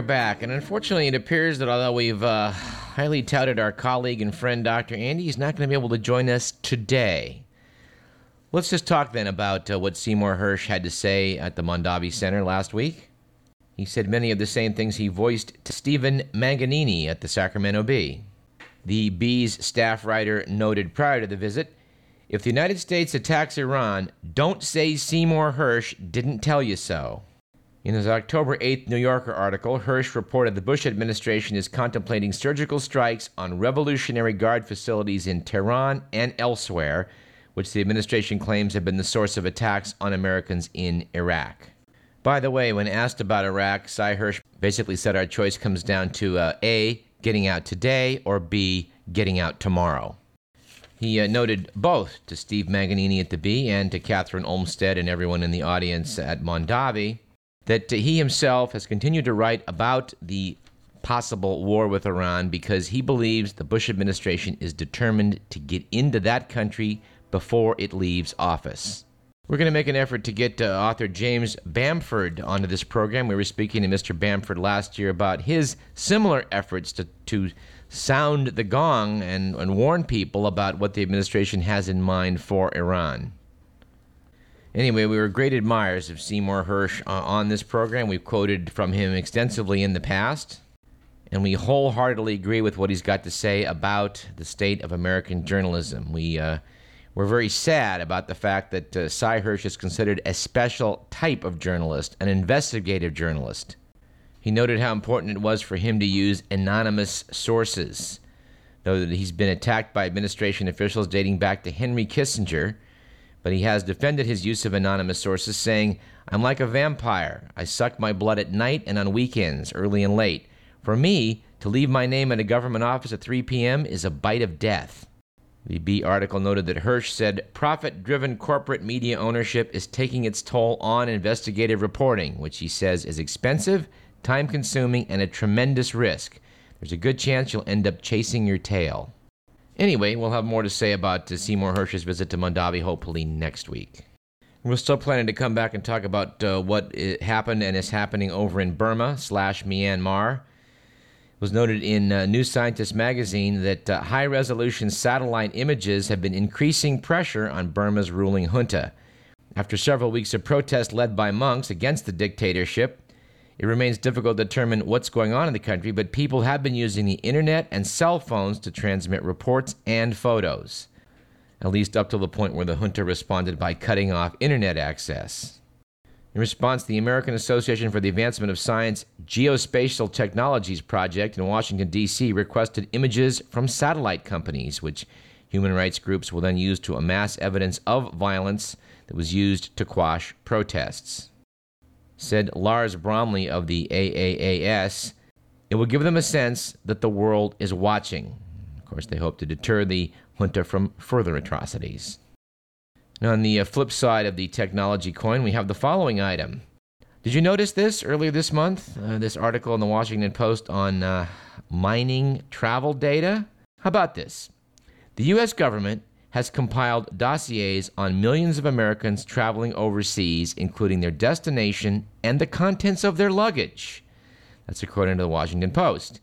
are back. And unfortunately, it appears that although we've uh, highly touted our colleague and friend Dr. Andy, he's not going to be able to join us today. Let's just talk then about uh, what Seymour Hersh had to say at the Mondavi Center last week. He said many of the same things he voiced to Stephen Magagnini at the Sacramento Bee. The Bee's staff writer noted prior to the visit if the United States attacks Iran, don't say Seymour Hersh didn't tell you so. In his October 8th New Yorker article, Hersh reported the Bush administration is contemplating surgical strikes on Revolutionary Guard facilities in Tehran and elsewhere, which the administration claims have been the source of attacks on Americans in Iraq. By the way, when asked about Iraq, Cy Hersh basically said our choice comes down to uh, A, getting out today, or B, getting out tomorrow. He uh, noted both to Steve Magagnini at the Bee and to Kathryn Olmsted and everyone in the audience at Mondavi that he himself has continued to write about the possible war with Iran because he believes the Bush administration is determined to get into that country before it leaves office. We're going to make an effort to get uh, author James Bamford onto this program. We were speaking to Mr. Bamford last year about his similar efforts to, to sound the gong and, and warn people about what the administration has in mind for Iran. Anyway, we were great admirers of Seymour Hersh uh, on this program. We've quoted from him extensively in the past, and we wholeheartedly agree with what he's got to say about the state of American journalism. We, uh, we're very sad about the fact that uh, Cy Hersh is considered a special type of journalist, an investigative journalist. He noted how important it was for him to use anonymous sources, though that he's been attacked by administration officials dating back to Henry Kissinger but he has defended his use of anonymous sources, saying, I'm like a vampire. I suck my blood at night and on weekends, early and late. For me, to leave my name at a government office at 3 p.m. is a bite of death. The Bee article noted that Hersh said profit driven corporate media ownership is taking its toll on investigative reporting, which he says is expensive, time consuming, and a tremendous risk. There's a good chance you'll end up chasing your tail. Anyway, we'll have more to say about uh, Seymour Hersh's visit to Mondavi hopefully next week. We're still planning to come back and talk about uh, what happened and is happening over in Burma slash Myanmar. It was noted in uh, New Scientist magazine that uh, high resolution satellite images have been increasing pressure on Burma's ruling junta. After several weeks of protest led by monks against the dictatorship, it remains difficult to determine what's going on in the country, but people have been using the internet and cell phones to transmit reports and photos, at least up to the point where the junta responded by cutting off internet access. In response, the American Association for the Advancement of Science Geospatial Technologies Project in Washington, D.C., requested images from satellite companies, which human rights groups will then use to amass evidence of violence that was used to quash protests said Lars Bromley of the AAAS, it will give them a sense that the world is watching. Of course, they hope to deter the junta from further atrocities. Now, on the uh, flip side of the technology coin, we have the following item. Did you notice this earlier this month? Uh, this article in the Washington Post on uh, mining travel data? How about this? The U.S. government has compiled dossiers on millions of Americans traveling overseas, including their destination and the contents of their luggage. That's according to the Washington Post.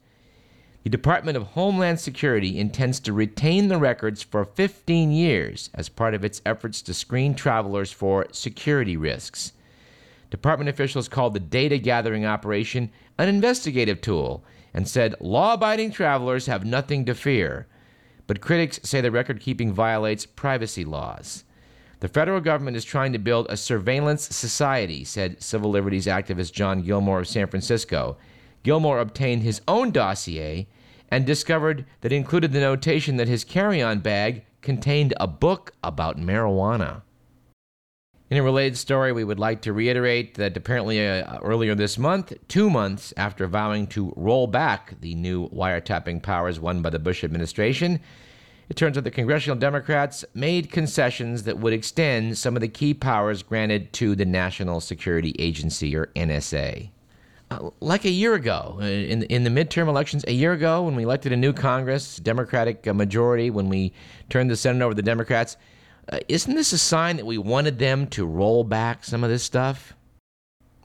The Department of Homeland Security intends to retain the records for 15 years as part of its efforts to screen travelers for security risks. Department officials called the data gathering operation an investigative tool and said law abiding travelers have nothing to fear but critics say the record keeping violates privacy laws. The federal government is trying to build a surveillance society, said civil liberties activist John Gilmore of San Francisco. Gilmore obtained his own dossier and discovered that it included the notation that his carry on bag contained a book about marijuana. In a related story, we would like to reiterate that apparently uh, earlier this month, two months after vowing to roll back the new wiretapping powers won by the Bush administration, it turns out the congressional Democrats made concessions that would extend some of the key powers granted to the National Security Agency, or NSA. Uh, like a year ago, uh, in, in the midterm elections, a year ago, when we elected a new Congress, Democratic uh, majority, when we turned the Senate over to the Democrats, uh, isn't this a sign that we wanted them to roll back some of this stuff?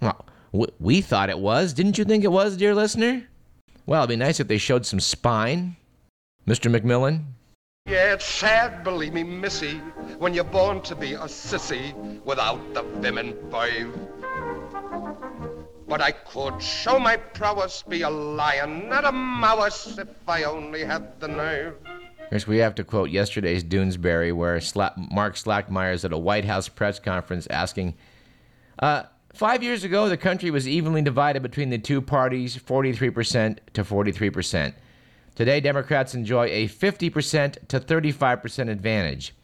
Well, W- we thought it was. Didn't you think it was, dear listener? Well, it'd be nice if they showed some spine. Mr. McMillan? Yeah, it's sad, believe me, missy, when you're born to be a sissy without the and five. But I could show my prowess, be a lion, not a mouse, if I only had the nerve. We have to quote yesterday's Doonesbury, where Sla- Mark Slackmeyer's at a White House press conference asking, uh, Five years ago, the country was evenly divided between the two parties, 43% to 43%. Today, Democrats enjoy a 50% to 35% advantage.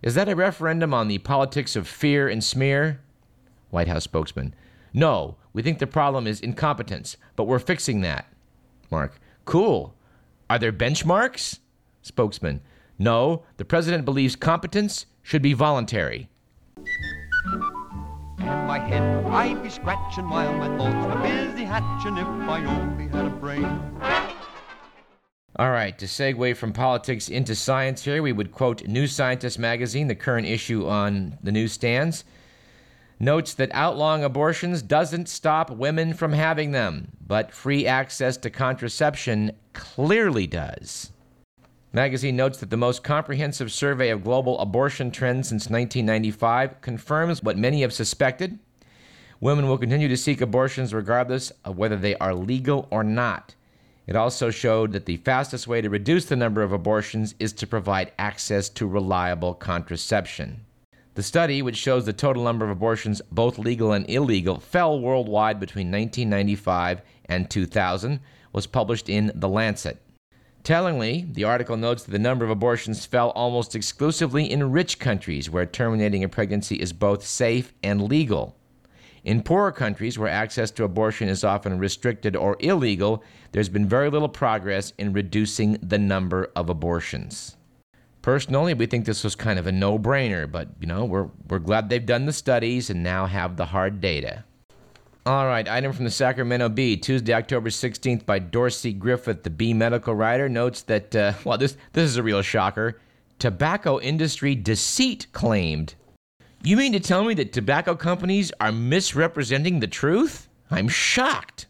Is that a referendum on the politics of fear and smear? White House spokesman. No, we think the problem is incompetence, but we're fixing that. Mark. Cool. Are there benchmarks? Spokesman. No, the president believes competence should be voluntary. In my head, I'd be scratching while my thoughts were busy hatching if I only had a brain. All right, to segue from politics into science here, we would quote New Scientist magazine, the current issue on the newsstands. Notes that outlawing abortions doesn't stop women from having them, but free access to contraception clearly does. Magazine notes that the most comprehensive survey of global abortion trends since 1995 confirms what many have suspected. Women will continue to seek abortions regardless of whether they are legal or not. It also showed that the fastest way to reduce the number of abortions is to provide access to reliable contraception. The study, which shows the total number of abortions, both legal and illegal, fell worldwide between 1995 and 2000, was published in The Lancet. Tellingly, the article notes that the number of abortions fell almost exclusively in rich countries where terminating a pregnancy is both safe and legal. In poorer countries where access to abortion is often restricted or illegal, there's been very little progress in reducing the number of abortions. Personally, we think this was kind of a no brainer, but you know, we're, we're glad they've done the studies and now have the hard data. All right, item from the Sacramento Bee, Tuesday, October 16th, by Dorsey Griffith, the Bee medical writer, notes that, uh, well, this, this is a real shocker. Tobacco industry deceit claimed. You mean to tell me that tobacco companies are misrepresenting the truth? I'm shocked.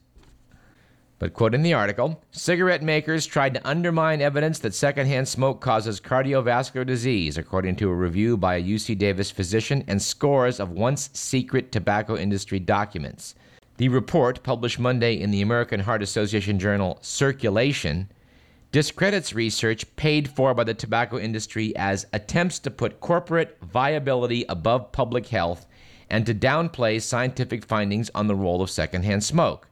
But, quote in the article, cigarette makers tried to undermine evidence that secondhand smoke causes cardiovascular disease, according to a review by a UC Davis physician and scores of once secret tobacco industry documents. The report, published Monday in the American Heart Association journal Circulation, discredits research paid for by the tobacco industry as attempts to put corporate viability above public health and to downplay scientific findings on the role of secondhand smoke.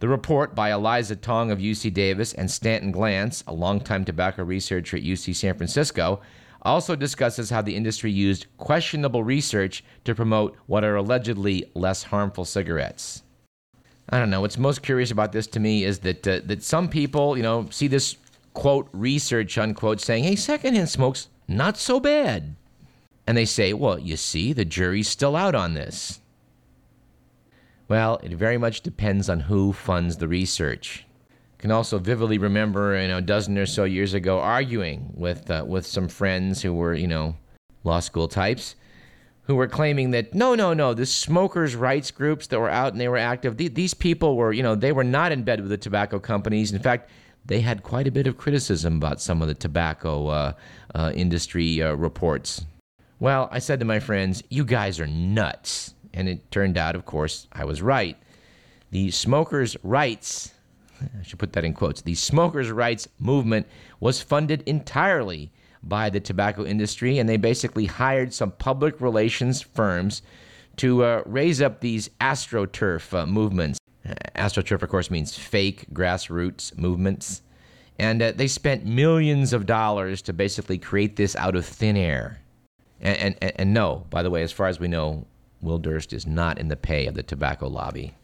The report by Elisa Tong of UC Davis and Stanton Glantz, a longtime tobacco researcher at UC San Francisco, also discusses how the industry used questionable research to promote what are allegedly less harmful cigarettes. I don't know. What's most curious about this to me is that uh, that some people, you know, see this quote research unquote saying, "Hey, secondhand smoke's not so bad," and they say, "Well, you see, the jury's still out on this." Well, it very much depends on who funds the research. Can also vividly remember, you know, a dozen or so years ago, arguing with uh, with some friends who were, you know, law school types, who were claiming that no, no, no, the smokers' rights groups that were out and they were active, th- these people were, you know, they were not in bed with the tobacco companies. In fact, they had quite a bit of criticism about some of the tobacco uh, uh, industry uh, reports. Well, I said to my friends, you guys are nuts. And it turned out, of course, I was right. The smokers' rights, I should put that in quotes, the smokers' rights movement was funded entirely by the tobacco industry, and they basically hired some public relations firms to uh, raise up these astroturf uh, movements. AstroTurf, of course, means fake grassroots movements. And uh, they spent millions of dollars to basically create this out of thin air. And, and, and no, by the way, as far as we know, Will Durst is not in the pay of the tobacco lobby.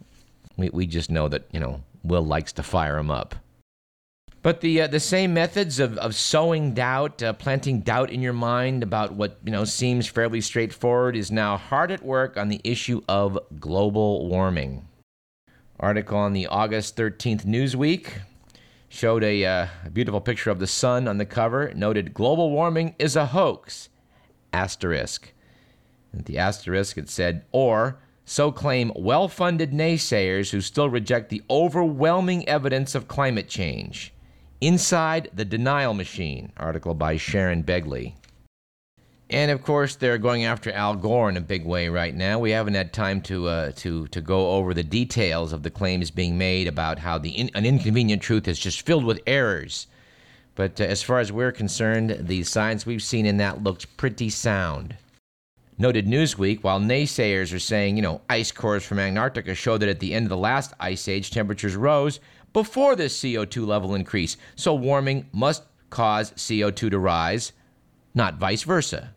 We, we just know that, you know, Will likes to fire him up. But the, uh, the same methods of, of sowing doubt, uh, planting doubt in your mind about what you know seems fairly straightforward, is now hard at work on the issue of global warming. Article on the August 13th Newsweek showed a, uh, a beautiful picture of the sun on the cover. Noted global warming is a hoax. Asterisk. At the asterisk, it said, or So claim well funded naysayers who still reject the overwhelming evidence of climate change. Inside the Denial Machine, article by Sharon Begley. And of course, they're going after Al Gore in a big way right now. We haven't had time to uh, to to go over the details of the claims being made about how the in, an inconvenient truth is just filled with errors. But uh, as far as we're concerned, the science we've seen in that looks pretty sound. Noted Newsweek, while naysayers are saying, you know, ice cores from Antarctica show that at the end of the last ice age, temperatures rose before this CO2 level increase, so warming must cause CO2 to rise, not vice versa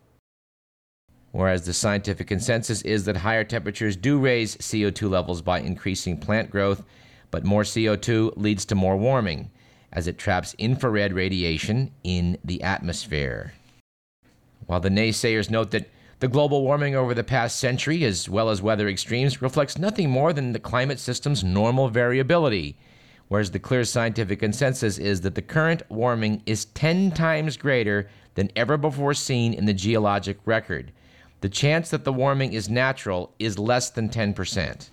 whereas the scientific consensus is that higher temperatures do raise CO2 levels by increasing plant growth, but more CO2 leads to more warming, as it traps infrared radiation in the atmosphere. While the naysayers note that the global warming over the past century, as well as weather extremes, reflects nothing more than the climate system's normal variability, whereas the clear scientific consensus is that the current warming is 10 times greater than ever before seen in the geologic record the chance that the warming is natural is less than 10%.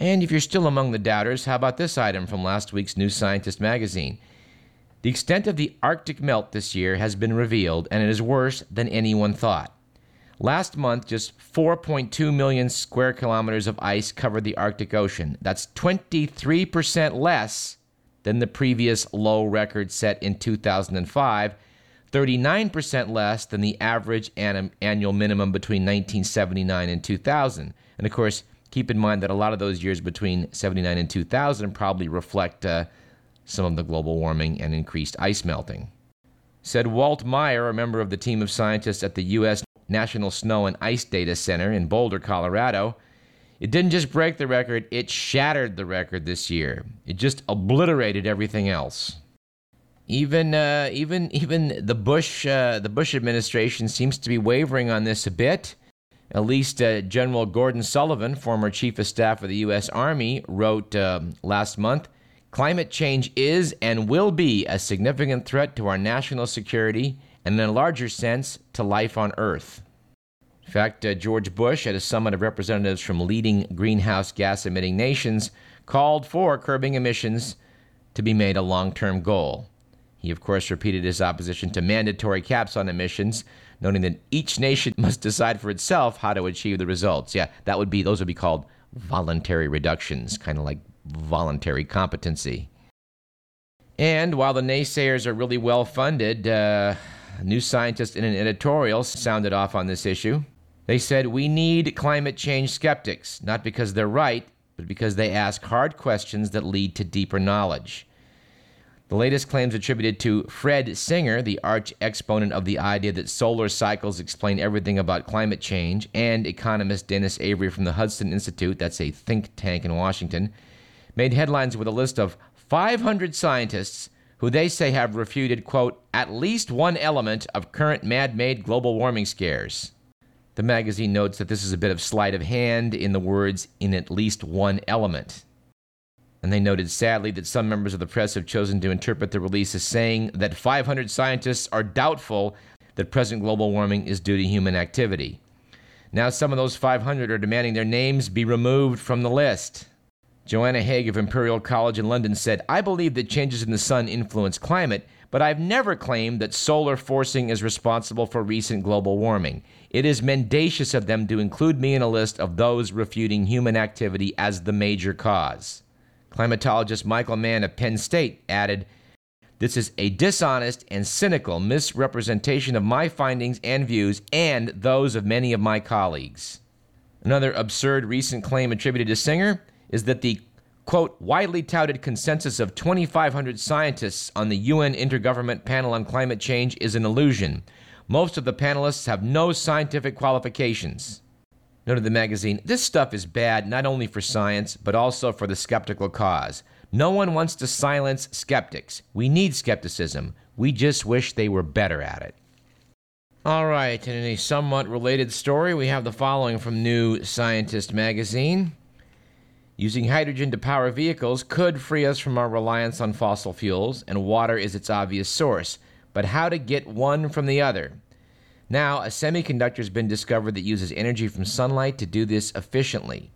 And if you're still among the doubters, how about this item from last week's New Scientist magazine? The extent of the Arctic melt this year has been revealed, and it is worse than anyone thought. Last month, just 4.2 million square kilometers of ice covered the Arctic Ocean. That's 23% less than the previous low record set in 2005 39% less than the average annual minimum between 1979 and 2000. And of course, keep in mind that a lot of those years between 79 and 2000 probably reflect uh, some of the global warming and increased ice melting. Said Walt Meier, a member of the team of scientists at the U.S. National Snow and Ice Data Center in Boulder, Colorado, it didn't just break the record, it shattered the record this year. It just obliterated everything else. Even uh, even even the Bush uh, the Bush administration seems to be wavering on this a bit. At least uh, General Gordon Sullivan, former chief of staff of the U.S. Army, wrote um, last month climate change is and will be a significant threat to our national security and, in a larger sense, to life on Earth. In fact, uh, George Bush, at a summit of representatives from leading greenhouse gas emitting nations, called for curbing emissions to be made a long term goal. He, of course, repeated his opposition to mandatory caps on emissions, noting that each nation must decide for itself how to achieve the results. Yeah, that would be those would be called voluntary reductions, kind of like voluntary competency. And while the naysayers are really well funded, uh, New Scientist in an editorial sounded off on this issue. They said, We need climate change skeptics, not because they're right, but because they ask hard questions that lead to deeper knowledge. The latest claims attributed to Fred Singer, the arch exponent of the idea that solar cycles explain everything about climate change, and economist Dennis Avery from the Hudson Institute, that's a think tank in Washington, made headlines with a list of 500 scientists who they say have refuted, quote, at least one element of current man made global warming scares. The magazine notes that this is a bit of sleight of hand in the words, in at least one element and they noted sadly that some members of the press have chosen to interpret the release as saying that 500 scientists are doubtful that present global warming is due to human activity. Now, some of those 500 are demanding their names be removed from the list. Joanna Haigh of Imperial College in London said, I believe that changes in the sun influence climate, but I've never claimed that solar forcing is responsible for recent global warming. It is mendacious of them to include me in a list of those refuting human activity as the major cause. Climatologist Michael Mann of Penn State added, This is a dishonest and cynical misrepresentation of my findings and views and those of many of my colleagues. Another absurd recent claim attributed to Singer is that the quote, widely touted consensus of 2,500 scientists on the UN Intergovernment Panel on Climate Change is an illusion. Most of the panelists have no scientific qualifications. Noted the magazine, this stuff is bad not only for science, but also for the skeptical cause. No one wants to silence skeptics. We need skepticism. We just wish they were better at it. All right, and in a somewhat related story, we have the following from New Scientist magazine. Using hydrogen to power vehicles could free us from our reliance on fossil fuels, and water is its obvious source. But how to get one from the other? Now, a semiconductor has been discovered that uses energy from sunlight to do this efficiently.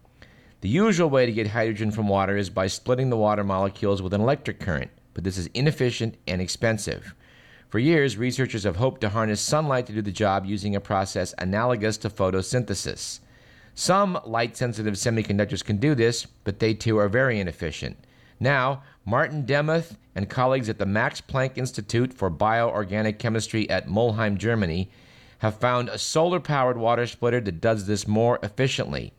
The usual way to get hydrogen from water is by splitting the water molecules with an electric current, but this is inefficient and expensive. For years, researchers have hoped to harness sunlight to do the job using a process analogous to photosynthesis. Some light sensitive semiconductors can do this, but they too are very inefficient. Now, Martin Demuth and colleagues at the Max Planck Institute for Bioorganic Chemistry at Mulheim, Germany, have found a solar powered water splitter that does this more efficiently.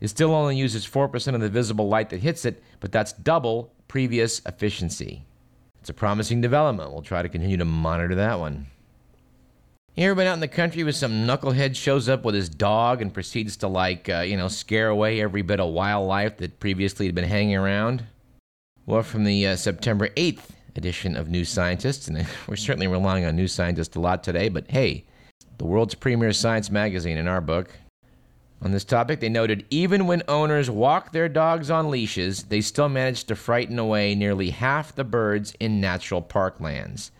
It still only uses 4% of the visible light that hits it, but that's double previous efficiency. It's a promising development. We'll try to continue to monitor that one. You ever been out in the country with some knucklehead shows up with his dog and proceeds to, like, uh, you know, scare away every bit of wildlife that previously had been hanging around? Well, from the uh, September 8th edition of New Scientist, and we're certainly relying on New Scientist a lot today, but hey, the world's premier science magazine in our book, on this topic, they noted even when owners walk their dogs on leashes, they still manage to frighten away nearly half the birds in natural parklands.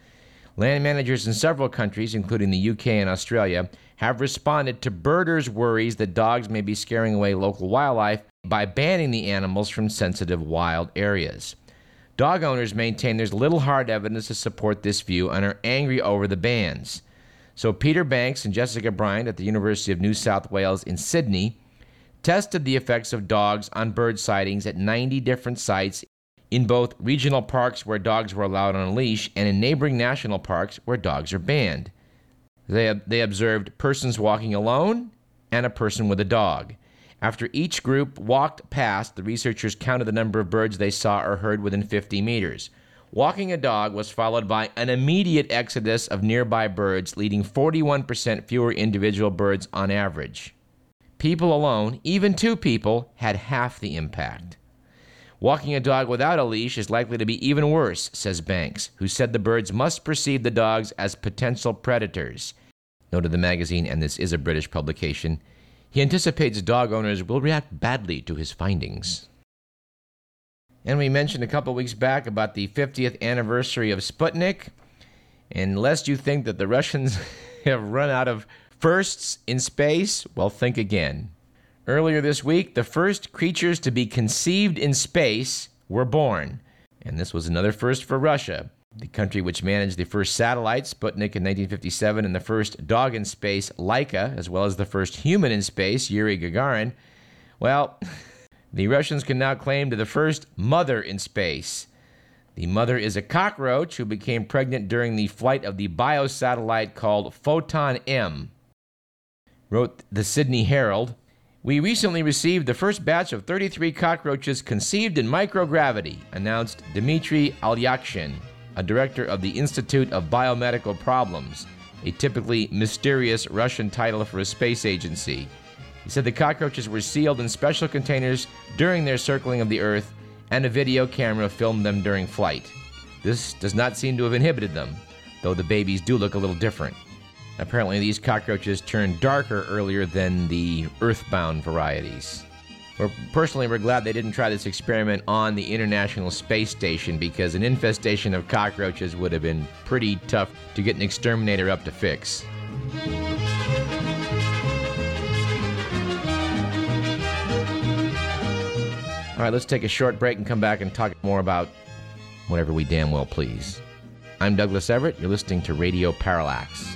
Land managers in several countries, including the UK and Australia, have responded to birders' worries that dogs may be scaring away local wildlife by banning the animals from sensitive wild areas. Dog owners maintain there's little hard evidence to support this view and are angry over the bans. So, Peter Banks and Jessica Bryant at the University of New South Wales in Sydney tested the effects of dogs on bird sightings at 90 different sites in both regional parks where dogs were allowed on a leash and in neighboring national parks where dogs are banned. They, they observed persons walking alone and a person with a dog. After each group walked past, the researchers counted the number of birds they saw or heard within 50 meters. Walking a dog was followed by an immediate exodus of nearby birds, leading 41% fewer individual birds on average. People alone, even two people, had half the impact. Walking a dog without a leash is likely to be even worse, says Banks, who said the birds must perceive the dogs as potential predators. Noted the magazine, and this is a British publication. He anticipates dog owners will react badly to his findings. And we mentioned a couple weeks back about the 50th anniversary of Sputnik. And lest you think that the Russians have run out of firsts in space, well, think again. Earlier this week, the first creatures to be conceived in space were born. And this was another first for Russia, the country which managed the first satellite, Sputnik, in 1957, and the first dog in space, Laika, as well as the first human in space, Yuri Gagarin. Well, The Russians can now claim to the first mother in space. The mother is a cockroach who became pregnant during the flight of the biosatellite called Foton M. Wrote the Sydney Herald. We recently received the first batch of 33 cockroaches conceived in microgravity, announced Dmitry Alyakshin, a director of the Institute of Biomedical Problems, a typically mysterious Russian title for a space agency. He said the cockroaches were sealed in special containers during their circling of the Earth, and a video camera filmed them during flight. This does not seem to have inhibited them, though the babies do look a little different. Apparently, these cockroaches turn darker earlier than the earthbound varieties. We're, personally, we're glad they didn't try this experiment on the International Space Station because an infestation of cockroaches would have been pretty tough to get an exterminator up to fix. All right, let's take a short break and come back and talk more about whatever we damn well please. I'm Douglas Everett. You're listening to Radio Parallax.